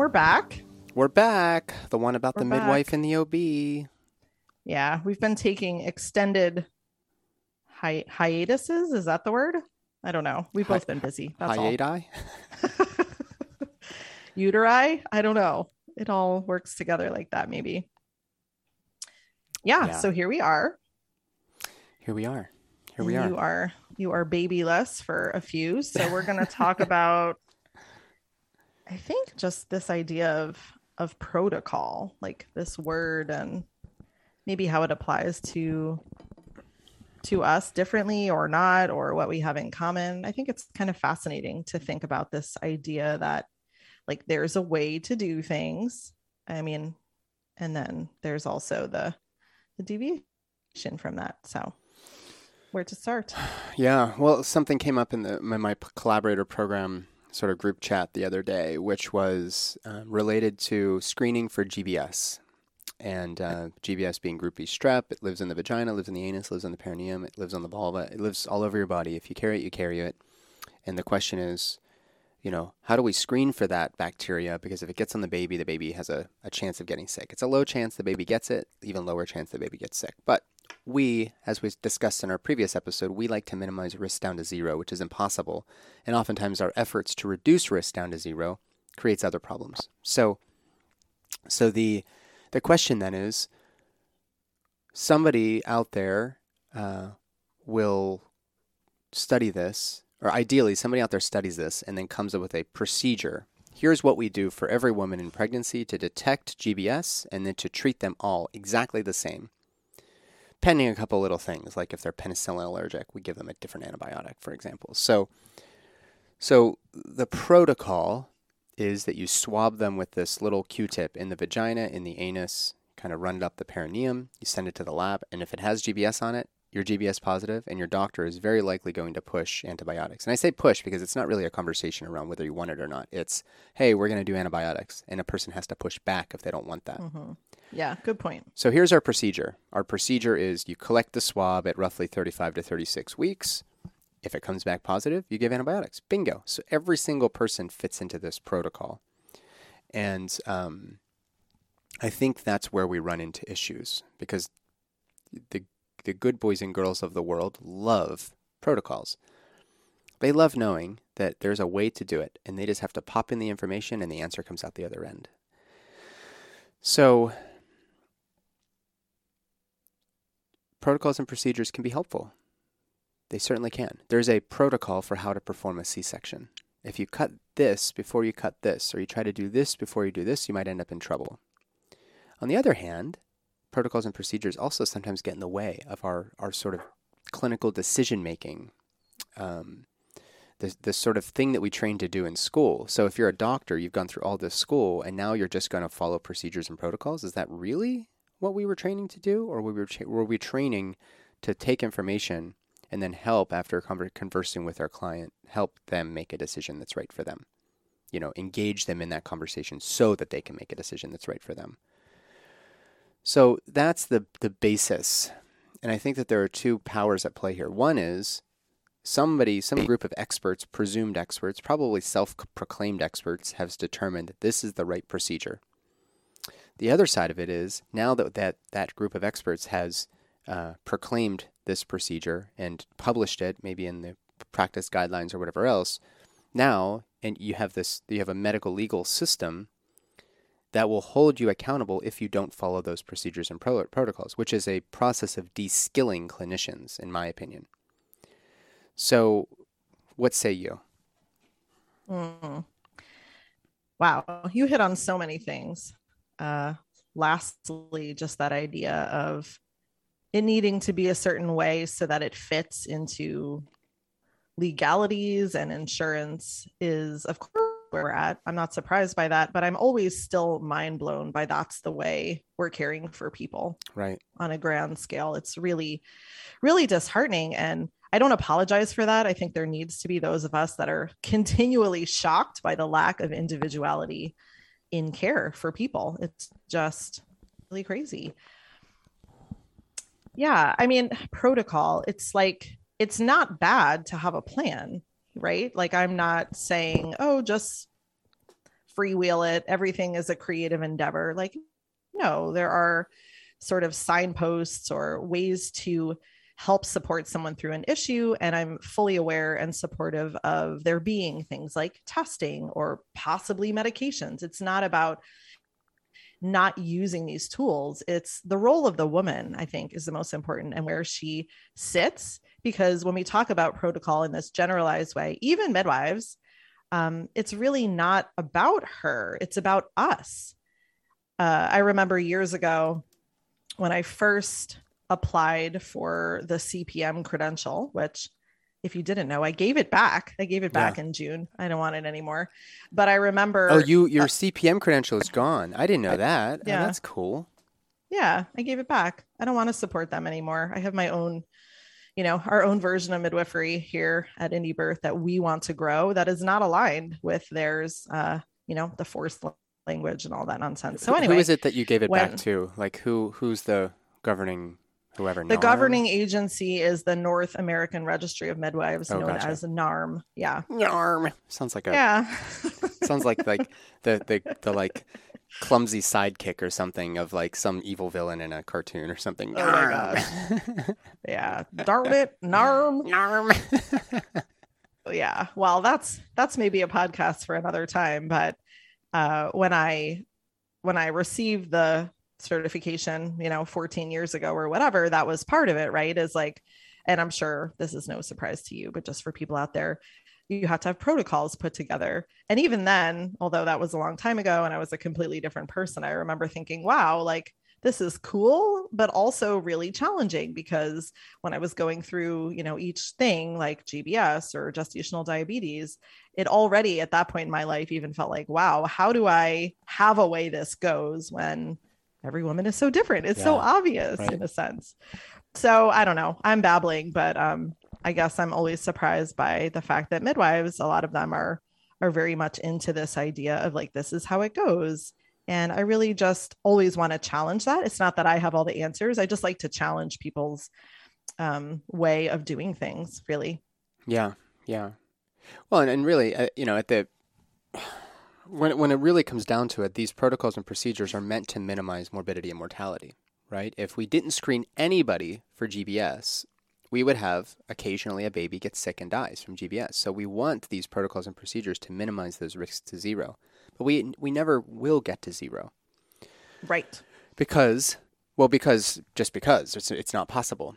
We're back. We're back. The one about We're the midwife and the OB. Yeah, we've been taking extended hi- hiatuses. Is that the word? I don't know. We've Hi- both been busy. That's all. Uteri? I don't know. It all works together like that, maybe. Yeah, Yeah. so here we are. Here we are. Here we are. You are you are babyless for a few. So we're gonna talk about I think just this idea of of protocol, like this word and maybe how it applies to to us differently or not or what we have in common. I think it's kind of fascinating to think about this idea that like there's a way to do things. I mean, and then there's also the the deviation from that. So where to start? Yeah. Well, something came up in the my, my collaborator program sort of group chat the other day, which was uh, related to screening for GBS. And uh, GBS being group B strep, it lives in the vagina, lives in the anus, lives in the perineum, it lives on the vulva, it lives all over your body. If you carry it, you carry it. And the question is, you know, how do we screen for that bacteria? Because if it gets on the baby, the baby has a, a chance of getting sick. It's a low chance the baby gets it, even lower chance the baby gets sick. But we, as we discussed in our previous episode, we like to minimize risk down to zero, which is impossible. And oftentimes our efforts to reduce risk down to zero creates other problems. So so the the question then is somebody out there uh, will study this, or ideally somebody out there studies this and then comes up with a procedure. Here's what we do for every woman in pregnancy to detect GBS and then to treat them all exactly the same pending a couple little things like if they're penicillin allergic we give them a different antibiotic for example. So so the protocol is that you swab them with this little q-tip in the vagina in the anus kind of run it up the perineum you send it to the lab and if it has gbs on it you're gbs positive and your doctor is very likely going to push antibiotics and i say push because it's not really a conversation around whether you want it or not it's hey we're going to do antibiotics and a person has to push back if they don't want that Mhm. Yeah, good point. so here's our procedure. Our procedure is you collect the swab at roughly 35 to 36 weeks. If it comes back positive, you give antibiotics. Bingo. So every single person fits into this protocol. And um, I think that's where we run into issues because the, the good boys and girls of the world love protocols. They love knowing that there's a way to do it, and they just have to pop in the information and the answer comes out the other end. So, protocols and procedures can be helpful. They certainly can. There's a protocol for how to perform a C section. If you cut this before you cut this, or you try to do this before you do this, you might end up in trouble. On the other hand, protocols and procedures also sometimes get in the way of our, our sort of clinical decision making. Um, the, the sort of thing that we train to do in school. So if you're a doctor, you've gone through all this school, and now you're just going to follow procedures and protocols. Is that really what we were training to do, or were we, tra- were we training to take information and then help after conver- conversing with our client, help them make a decision that's right for them? You know, engage them in that conversation so that they can make a decision that's right for them. So that's the the basis, and I think that there are two powers at play here. One is somebody, some group of experts, presumed experts, probably self proclaimed experts, has determined this is the right procedure. The other side of it is now that that, that group of experts has uh, proclaimed this procedure and published it, maybe in the practice guidelines or whatever else, now and you have this, you have a medical legal system that will hold you accountable if you don't follow those procedures and pro- protocols, which is a process of de-skilling clinicians, in my opinion. So, what say you? Mm. Wow, you hit on so many things. Uh, lastly, just that idea of it needing to be a certain way so that it fits into legalities and insurance is, of course, we're at. I'm not surprised by that, but I'm always still mind blown by that's the way we're caring for people Right. on a grand scale. It's really, really disheartening. And I don't apologize for that. I think there needs to be those of us that are continually shocked by the lack of individuality in care for people. It's just really crazy. Yeah. I mean, protocol, it's like, it's not bad to have a plan, right? Like, I'm not saying, oh, just freewheel it. Everything is a creative endeavor. Like, no, there are sort of signposts or ways to help support someone through an issue. And I'm fully aware and supportive of there being things like testing or possibly medications. It's not about not using these tools. It's the role of the woman, I think, is the most important and where she sits. Because when we talk about protocol in this generalized way, even midwives, um, it's really not about her, it's about us. Uh, I remember years ago when I first applied for the CPM credential, which if you didn't know, I gave it back. I gave it back yeah. in June. I don't want it anymore. But I remember Oh, you your uh, CPM credential is gone. I didn't know that. Oh, yeah. Oh, that's cool. Yeah, I gave it back. I don't want to support them anymore. I have my own, you know, our own version of midwifery here at Indie Birth that we want to grow that is not aligned with theirs uh, you know, the forced language and all that nonsense. So anyway, who is it that you gave it when, back to? Like who who's the governing whoever. The NARM? governing agency is the North American Registry of Midwives, oh, known gotcha. as NARM. Yeah. NARM sounds like a yeah. sounds like like the the the like clumsy sidekick or something of like some evil villain in a cartoon or something. Oh my god. yeah. Darn it, NARM. NARM. yeah. Well, that's that's maybe a podcast for another time, but uh when I when I received the certification, you know, 14 years ago or whatever, that was part of it, right? Is like, and I'm sure this is no surprise to you, but just for people out there, you have to have protocols put together. And even then, although that was a long time ago and I was a completely different person, I remember thinking, wow, like this is cool, but also really challenging because when I was going through, you know, each thing like GBS or gestational diabetes, it already at that point in my life even felt like, wow, how do I have a way this goes when every woman is so different. It's yeah, so obvious right. in a sense. So I don't know. I'm babbling, but um, I guess I'm always surprised by the fact that midwives, a lot of them are are very much into this idea of like this is how it goes. And I really just always want to challenge that. It's not that I have all the answers. I just like to challenge people's um, way of doing things, really. Yeah, yeah. Well, and, and really, uh, you know, at the when when it really comes down to it, these protocols and procedures are meant to minimize morbidity and mortality, right? If we didn't screen anybody for GBS, we would have occasionally a baby get sick and dies from GBS. So we want these protocols and procedures to minimize those risks to zero. But we we never will get to zero. Right. Because well because just because it's it's not possible.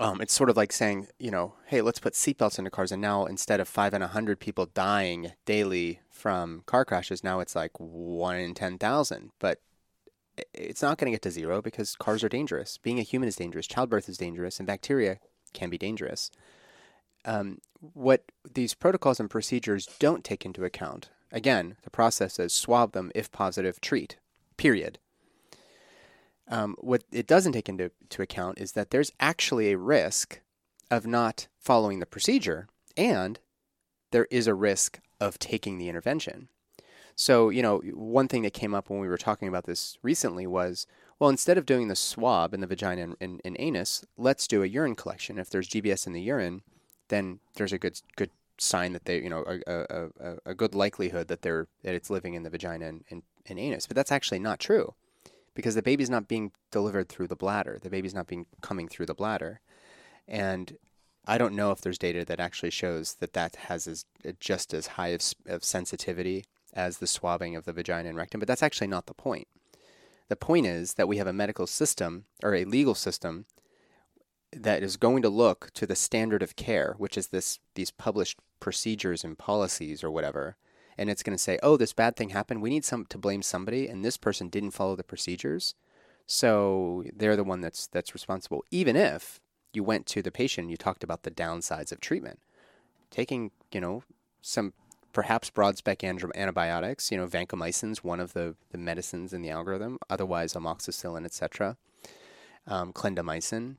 Um, it's sort of like saying, you know, hey, let's put seatbelts into cars, and now instead of five in a hundred people dying daily from car crashes, now it's like one in ten thousand. But it's not going to get to zero because cars are dangerous. Being a human is dangerous. Childbirth is dangerous, and bacteria can be dangerous. Um, what these protocols and procedures don't take into account, again, the process is swab them if positive, treat. Period. Um, what it doesn't take into, into account is that there's actually a risk of not following the procedure, and there is a risk of taking the intervention. So, you know, one thing that came up when we were talking about this recently was well, instead of doing the swab in the vagina and, and, and anus, let's do a urine collection. If there's GBS in the urine, then there's a good good sign that they, you know, a, a, a, a good likelihood that they're that it's living in the vagina and, and, and anus. But that's actually not true because the baby's not being delivered through the bladder. The baby's not being coming through the bladder. And I don't know if there's data that actually shows that that has as, just as high of, of sensitivity as the swabbing of the vagina and rectum, but that's actually not the point. The point is that we have a medical system or a legal system that is going to look to the standard of care, which is this these published procedures and policies or whatever, and it's going to say, "Oh, this bad thing happened. We need some to blame somebody, and this person didn't follow the procedures, so they're the one that's that's responsible." Even if you went to the patient and you talked about the downsides of treatment, taking you know some perhaps broad spectrum antibiotics, you know, vancomycin's one of the the medicines in the algorithm. Otherwise, amoxicillin, etc. Um, clindamycin.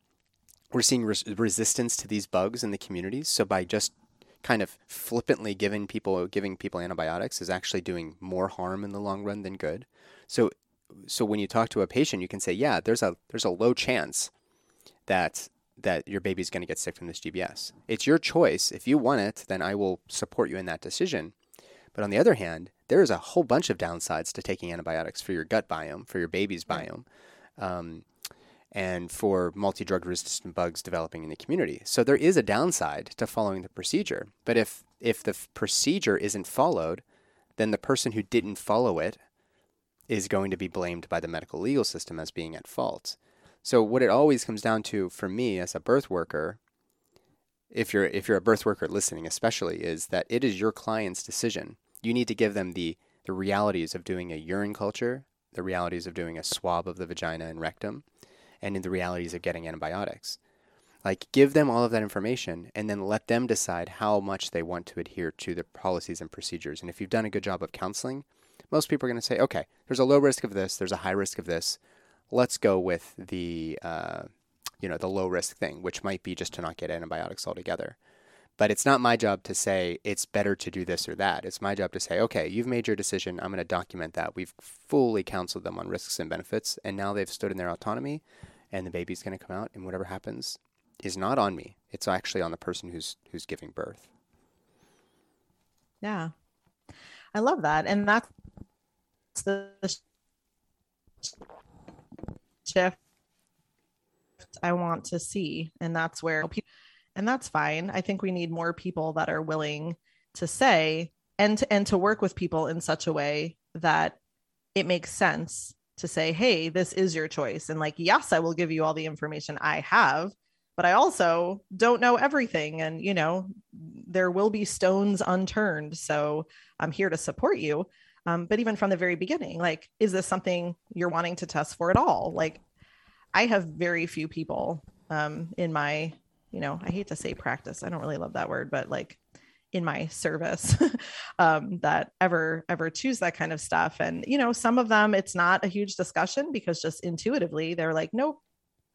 We're seeing res- resistance to these bugs in the communities. So by just kind of flippantly giving people giving people antibiotics is actually doing more harm in the long run than good. So so when you talk to a patient, you can say, yeah, there's a there's a low chance that that your baby's going to get sick from this GBS. It's your choice. If you want it, then I will support you in that decision. But on the other hand, there is a whole bunch of downsides to taking antibiotics for your gut biome, for your baby's biome, um, and for multi drug resistant bugs developing in the community. So there is a downside to following the procedure. But if, if the f- procedure isn't followed, then the person who didn't follow it is going to be blamed by the medical legal system as being at fault. So what it always comes down to for me as a birth worker, if you're if you're a birth worker listening especially, is that it is your client's decision. You need to give them the the realities of doing a urine culture, the realities of doing a swab of the vagina and rectum, and in the realities of getting antibiotics. Like give them all of that information and then let them decide how much they want to adhere to the policies and procedures. And if you've done a good job of counseling, most people are going to say, okay, there's a low risk of this, there's a high risk of this. Let's go with the, uh, you know, the low risk thing, which might be just to not get antibiotics altogether. But it's not my job to say it's better to do this or that. It's my job to say, okay, you've made your decision. I'm going to document that. We've fully counseled them on risks and benefits, and now they've stood in their autonomy, and the baby's going to come out, and whatever happens is not on me. It's actually on the person who's who's giving birth. Yeah. I love that. And that's the shift I want to see. And that's where people, and that's fine. I think we need more people that are willing to say and to, and to work with people in such a way that it makes sense to say, hey, this is your choice. And like, yes, I will give you all the information I have, but I also don't know everything. And, you know, there will be stones unturned. So I'm here to support you. Um, but even from the very beginning, like, is this something you're wanting to test for at all? Like, I have very few people um, in my, you know, I hate to say practice. I don't really love that word, but like in my service um, that ever ever choose that kind of stuff. And you know, some of them it's not a huge discussion because just intuitively they're like, nope,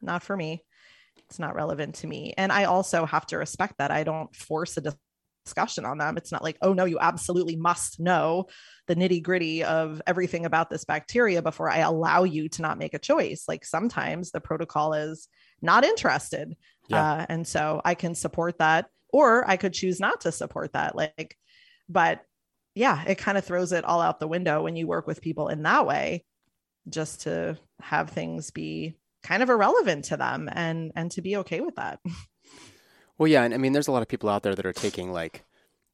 not for me. It's not relevant to me. And I also have to respect that. I don't force a discussion on them. It's not like, oh no, you absolutely must know the nitty gritty of everything about this bacteria before I allow you to not make a choice. Like sometimes the protocol is not interested. Yeah. Uh, and so I can support that, or I could choose not to support that. Like, but yeah, it kind of throws it all out the window when you work with people in that way, just to have things be kind of irrelevant to them and and to be okay with that. Well, yeah, and I mean, there's a lot of people out there that are taking like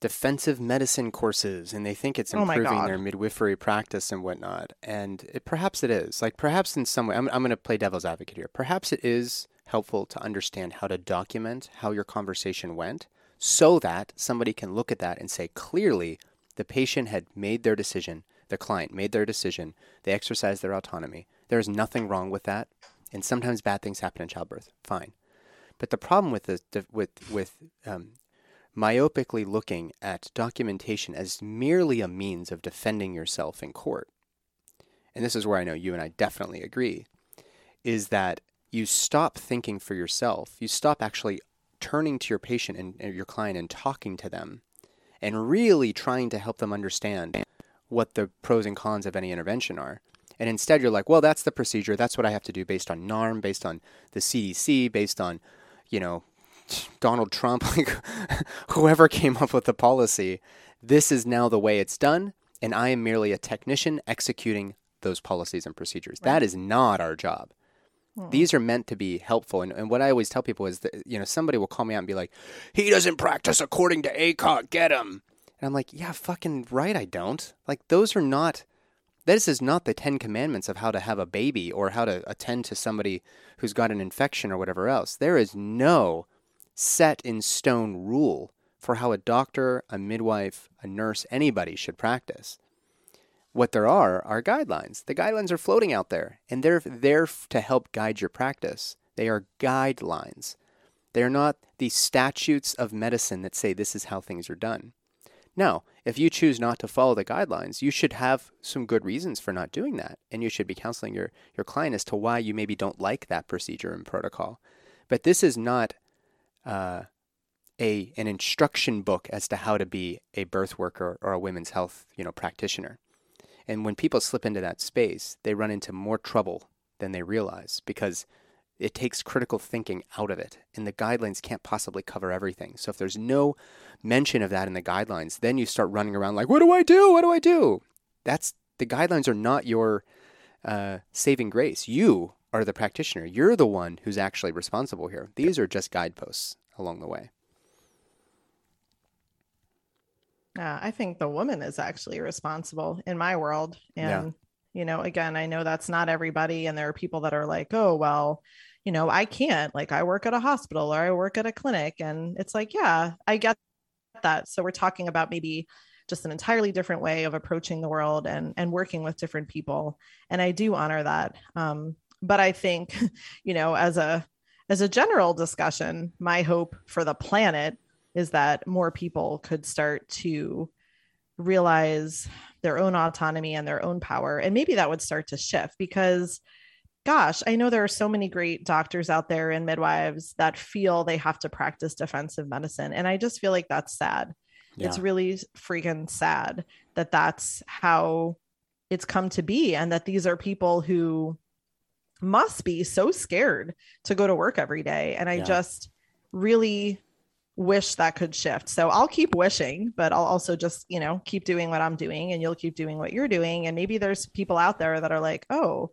defensive medicine courses, and they think it's Oh improving their midwifery practice and whatnot. And it, perhaps it is. Like, perhaps in some way, I'm, I'm going to play devil's advocate here. Perhaps it is helpful to understand how to document how your conversation went, so that somebody can look at that and say clearly the patient had made their decision, the client made their decision, they exercised their autonomy. There is nothing wrong with that. And sometimes bad things happen in childbirth. Fine. But the problem with with with um, myopically looking at documentation as merely a means of defending yourself in court, and this is where I know you and I definitely agree, is that you stop thinking for yourself. You stop actually turning to your patient and, and your client and talking to them, and really trying to help them understand what the pros and cons of any intervention are. And instead, you're like, well, that's the procedure. That's what I have to do based on NARM, based on the CDC, based on, you know, Donald Trump, like whoever came up with the policy. This is now the way it's done. And I am merely a technician executing those policies and procedures. That is not our job. Hmm. These are meant to be helpful. And, and what I always tell people is that, you know, somebody will call me out and be like, he doesn't practice according to ACOG, get him. And I'm like, yeah, fucking right, I don't. Like, those are not this is not the Ten Commandments of how to have a baby or how to attend to somebody who's got an infection or whatever else. There is no set in stone rule for how a doctor, a midwife, a nurse, anybody should practice. What there are are guidelines. The guidelines are floating out there, and they're there to help guide your practice. They are guidelines. They're not the statutes of medicine that say this is how things are done. Now, if you choose not to follow the guidelines, you should have some good reasons for not doing that. And you should be counseling your, your client as to why you maybe don't like that procedure and protocol. But this is not uh, a an instruction book as to how to be a birth worker or a women's health you know practitioner. And when people slip into that space, they run into more trouble than they realize because It takes critical thinking out of it, and the guidelines can't possibly cover everything. So if there's no mention of that in the guidelines, then you start running around like, "What do I do? What do I do?" That's the guidelines are not your uh, saving grace. You are the practitioner. You're the one who's actually responsible here. These are just guideposts along the way. Yeah, I think the woman is actually responsible in my world. And, yeah. you know, again, I know that's not everybody. And there are people that are like, oh, well, you know, I can't. Like, I work at a hospital or I work at a clinic. And it's like, yeah, I get that. So we're talking about maybe just an entirely different way of approaching the world and and working with different people and i do honor that um, but i think you know as a as a general discussion my hope for the planet is that more people could start to realize their own autonomy and their own power and maybe that would start to shift because gosh i know there are so many great doctors out there and midwives that feel they have to practice defensive medicine and i just feel like that's sad yeah. it's really freaking sad that that's how it's come to be and that these are people who must be so scared to go to work every day and i yeah. just really wish that could shift so i'll keep wishing but i'll also just you know keep doing what i'm doing and you'll keep doing what you're doing and maybe there's people out there that are like oh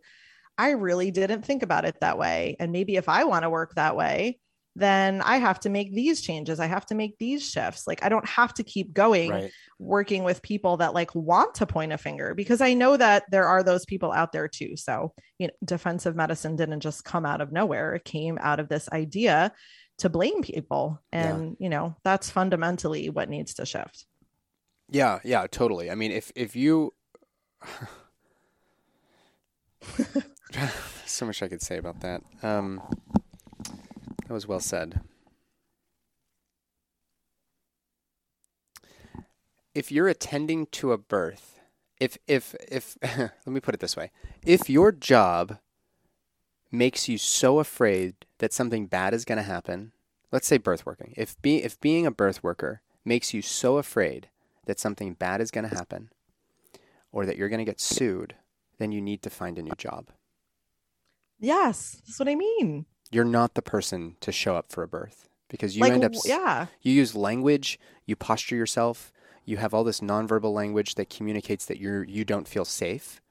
i really didn't think about it that way and maybe if i want to work that way then I have to make these changes. I have to make these shifts. Like I don't have to keep going right. working with people that like want to point a finger because I know that there are those people out there too. So, you know, defensive medicine didn't just come out of nowhere. It came out of this idea to blame people. And, yeah. you know, that's fundamentally what needs to shift. Yeah, yeah, totally. I mean, if if you so much I could say about that. Um that was well said. If you're attending to a birth, if if if let me put it this way. If your job makes you so afraid that something bad is going to happen, let's say birth working. If be if being a birth worker makes you so afraid that something bad is going to happen or that you're going to get sued, then you need to find a new job. Yes, that's what I mean. You're not the person to show up for a birth because you like, end up yeah. you use language you posture yourself you have all this nonverbal language that communicates that you're you don't feel safe.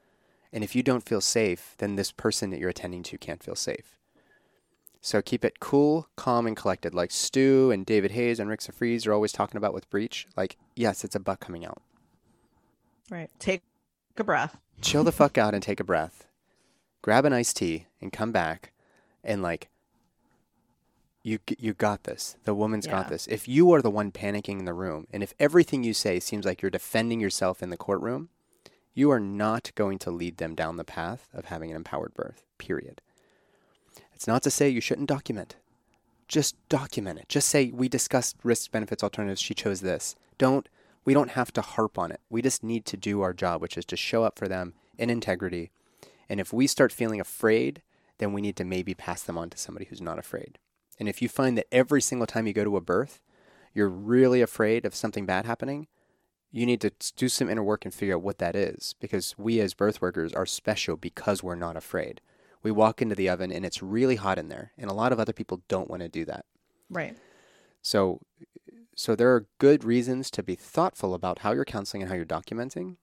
And if you don't feel safe then this person that you're attending to can't feel safe. So keep it cool calm and collected. Like stu and david hayes and Rixa Freeze are always talking about with Breech. like yes it's a buck coming out. Right. Take a breath. Chill the fuck out and take a breath grab an iced tea and come back and like you you got this. The woman's yeah. got this. If you are the one panicking in the room, and if everything you say seems like you're defending yourself in the courtroom, you are not going to lead them down the path of having an empowered birth. Period. It's not to say you shouldn't document. Just document it. Just say we discussed risks, benefits, alternatives. She chose this. Don't. We don't have to harp on it. We just need to do our job, which is to show up for them in integrity. And if we start feeling afraid then we need to maybe pass them on to somebody who's not afraid. And if you find that every single time you go to a birth, you're really afraid of something bad happening, you need to do some inner work and figure out what that is because we as birth workers are special because we're not afraid. We walk into the oven and it's really hot in there, and a lot of other people don't want to do that. Right. So so there are good reasons to be thoughtful about how you're counseling and how you're documenting,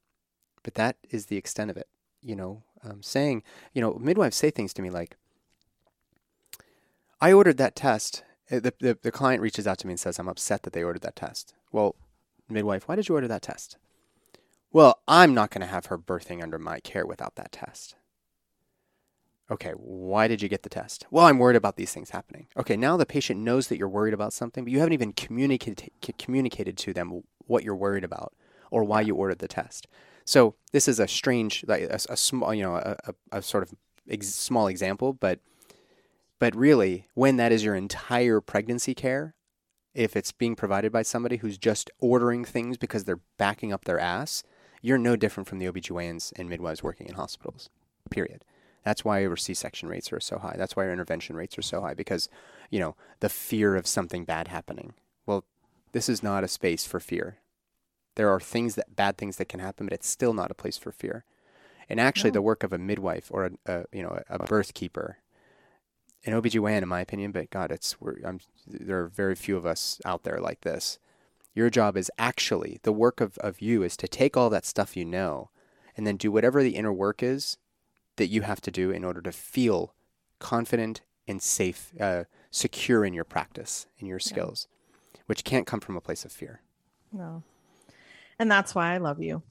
but that is the extent of it. You know, um, saying, you know, midwives say things to me like, I ordered that test. Uh, the, the, the client reaches out to me and says, I'm upset that they ordered that test. Well, midwife, why did you order that test? Well, I'm not going to have her birthing under my care without that test. Okay, why did you get the test? Well, I'm worried about these things happening. Okay, now the patient knows that you're worried about something, but you haven't even communicated communicated to them what you're worried about or why you ordered the test. So this is a strange, like a, a small, you know, a, a, sort of ex- small example, but but really, when that is your entire pregnancy care, if it's being provided by somebody who's just ordering things because they're backing up their ass, you're no different from the OBGYNs and midwives working in hospitals. Period. That's why our C-section rates are so high. That's why our intervention rates are so high because, you know, the fear of something bad happening. Well, this is not a space for fear. There are things that bad things that can happen, but it's still not a place for fear. And actually, no. the work of a midwife or a, a you know a birth keeper an OBGYN in my opinion, but God, it's we're, I'm, there are very few of us out there like this. Your job is actually the work of, of you is to take all that stuff you know and then do whatever the inner work is that you have to do in order to feel confident and safe, uh, secure in your practice, in your skills, yeah. which can't come from a place of fear. No. And that's why I love you.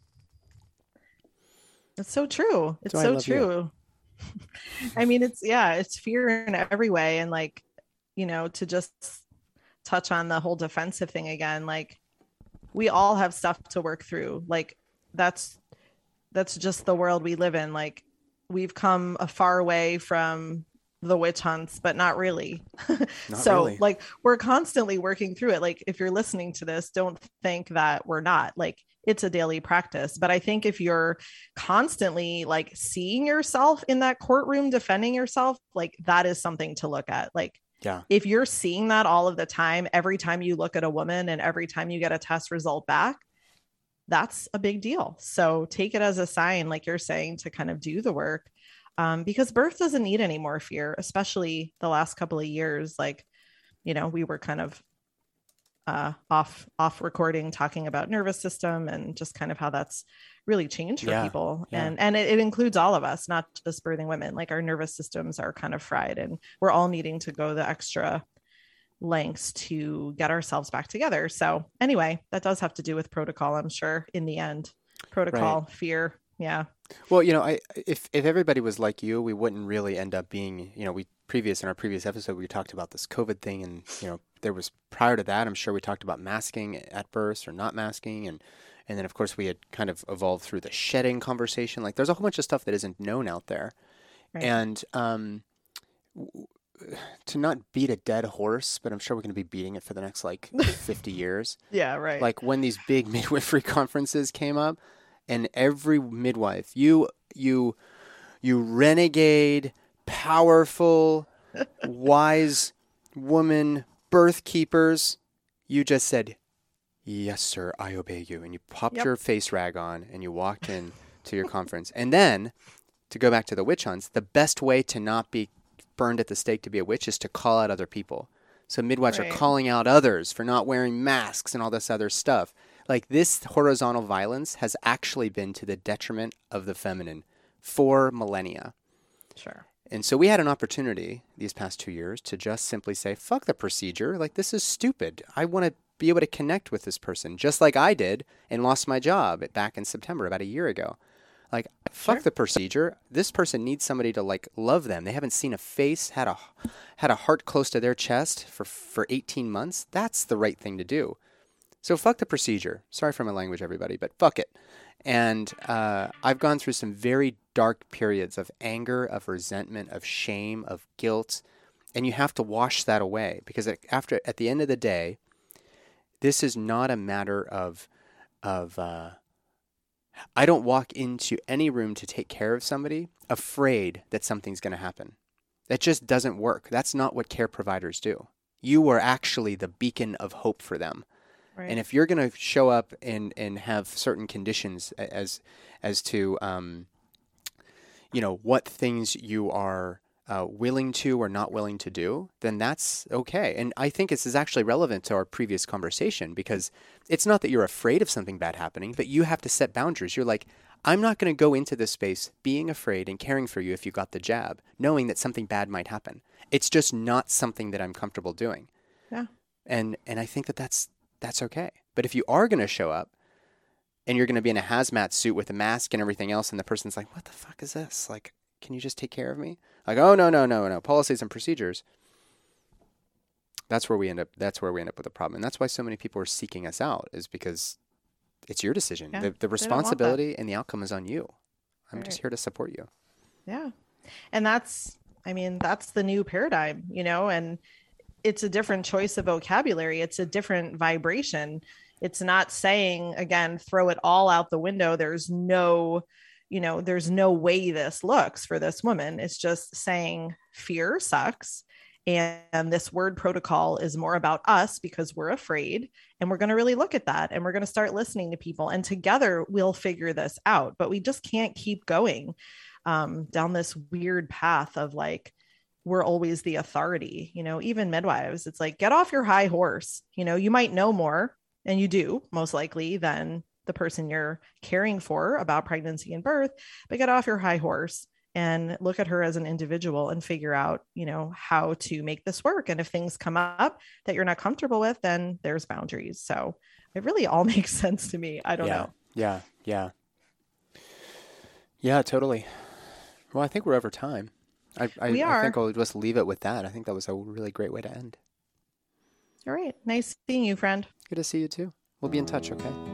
It's so true. It's so, so true. I mean, it's yeah, it's fear in every way. And like, you know, to just touch on the whole defensive thing again, like we all have stuff to work through. Like that's that's just the world we live in. Like we've come a far way from the witch hunts, but not really. Not so, really. like, we're constantly working through it. Like, if you're listening to this, don't think that we're not. Like, it's a daily practice. But I think if you're constantly like seeing yourself in that courtroom defending yourself, like, that is something to look at. Like, yeah. If you're seeing that all of the time, every time you look at a woman and every time you get a test result back, that's a big deal. So take it as a sign, like you're saying, to kind of do the work um, because birth doesn't need any more fear, especially the last couple of years. Like, you know, we were kind of uh, off off recording talking about nervous system and just kind of how that's really changed for yeah, people yeah. and and it, it, includes all of us not just birthing women like our nervous systems are kind of fried and we're all needing to go the extra lengths to get ourselves back together so anyway that does have to do with protocol i'm sure in the end protocol right. fear yeah well, you know, I if if everybody was like you, we wouldn't really end up being, you know, we previous in our previous episode we talked about this COVID thing and, you know, there was prior to that, I'm sure we talked about masking at birth or not masking and and then of course we had kind of evolved through the shedding conversation. Like there's a whole bunch of stuff that isn't known out there. Right. And um to not beat a dead horse, but I'm sure we're going to be beating it for the next like 50 years. Yeah, right. Like when these big midwifery conferences came up, and every midwife, you you you renegade, powerful, wise woman, birth keepers, you just said, "Yes, sir, I obey you," and you popped yep. your face rag on and you walked in to your conference. And then, to go back to the witch hunts, the best way to not be burned at the stake to be a witch is to call out other people. So midwives right. are calling out others for not wearing masks and all this other stuff like this horizontal violence has actually been to the detriment of the feminine for millennia. Sure. And so we had an opportunity these past two years to just simply say, fuck the procedure. Like, this is stupid. I want to be able to connect with this person, just like I did and lost my job back in September, about a year ago. Like, fuck sure. the procedure. This person needs somebody to like love them. They haven't seen a face, had a had a heart close to their chest for for 18 months. That's the right thing to do. So fuck the procedure. Sorry for my language, everybody, but fuck it. And uh, I've gone through some very dark periods of anger, of resentment, of shame, of guilt, and you have to wash that away because after at the end of the day, this is not a matter of of. Uh, I don't walk into any room to take care of somebody afraid that something's going to happen. That just doesn't work. That's not what care providers do. You are actually the beacon of hope for them. Right. And if you're going to show up and, and have certain conditions as as to um, you know what things you are uh, willing to or not willing to do, then that's okay. And I think this is actually relevant to our previous conversation because it's not that you're afraid of something bad happening, but you have to set boundaries. You're like, I'm not going to go into this space being afraid and caring for you if you got the jab, knowing that something bad might happen. It's just not something that I'm comfortable doing. Yeah. And and I think that that's that's okay. But if you are going to show up and you're going to be in a hazmat suit with a mask and everything else, and the person's like, what the fuck is this? Like, can you just take care of me? Like, oh, no, no, no, no. Policies and procedures. That's where we end up. That's where we end up with a problem. And that's why so many people are seeking us out is because it's your decision. Yeah, the, the responsibility and the outcome is on you. I'm right. just here to support you. Yeah. And that's, I mean, that's the new paradigm, you know, and it's a different choice of vocabulary. It's a different vibration. It's not saying again throw it all out the window. There's no you know there's no way this looks for this woman. It's just saying fear sucks and, this word protocol is more about us because we're afraid and we're going to really look at that and we're going to start listening to people and together we'll figure this out. But we just can't keep going um, down this weird path of like we're always the authority. You know, even midwives, it's like, get off your high horse. You know, you might know more, and you do most likely than the person you're caring for about pregnancy and birth, but get off your high horse and look at her as an individual and figure out, you know, how to make this work. And if things come up that you're not comfortable with, then there's boundaries. So it really all makes sense to me. I don't yeah. know. Yeah. Yeah. Yeah, totally. Well, I think we're over time. I, I, We I think I'll just leave it with that. I think that was a really great way to end. All right. Nice seeing you, friend. Good to see you too. We'll be in touch, okay?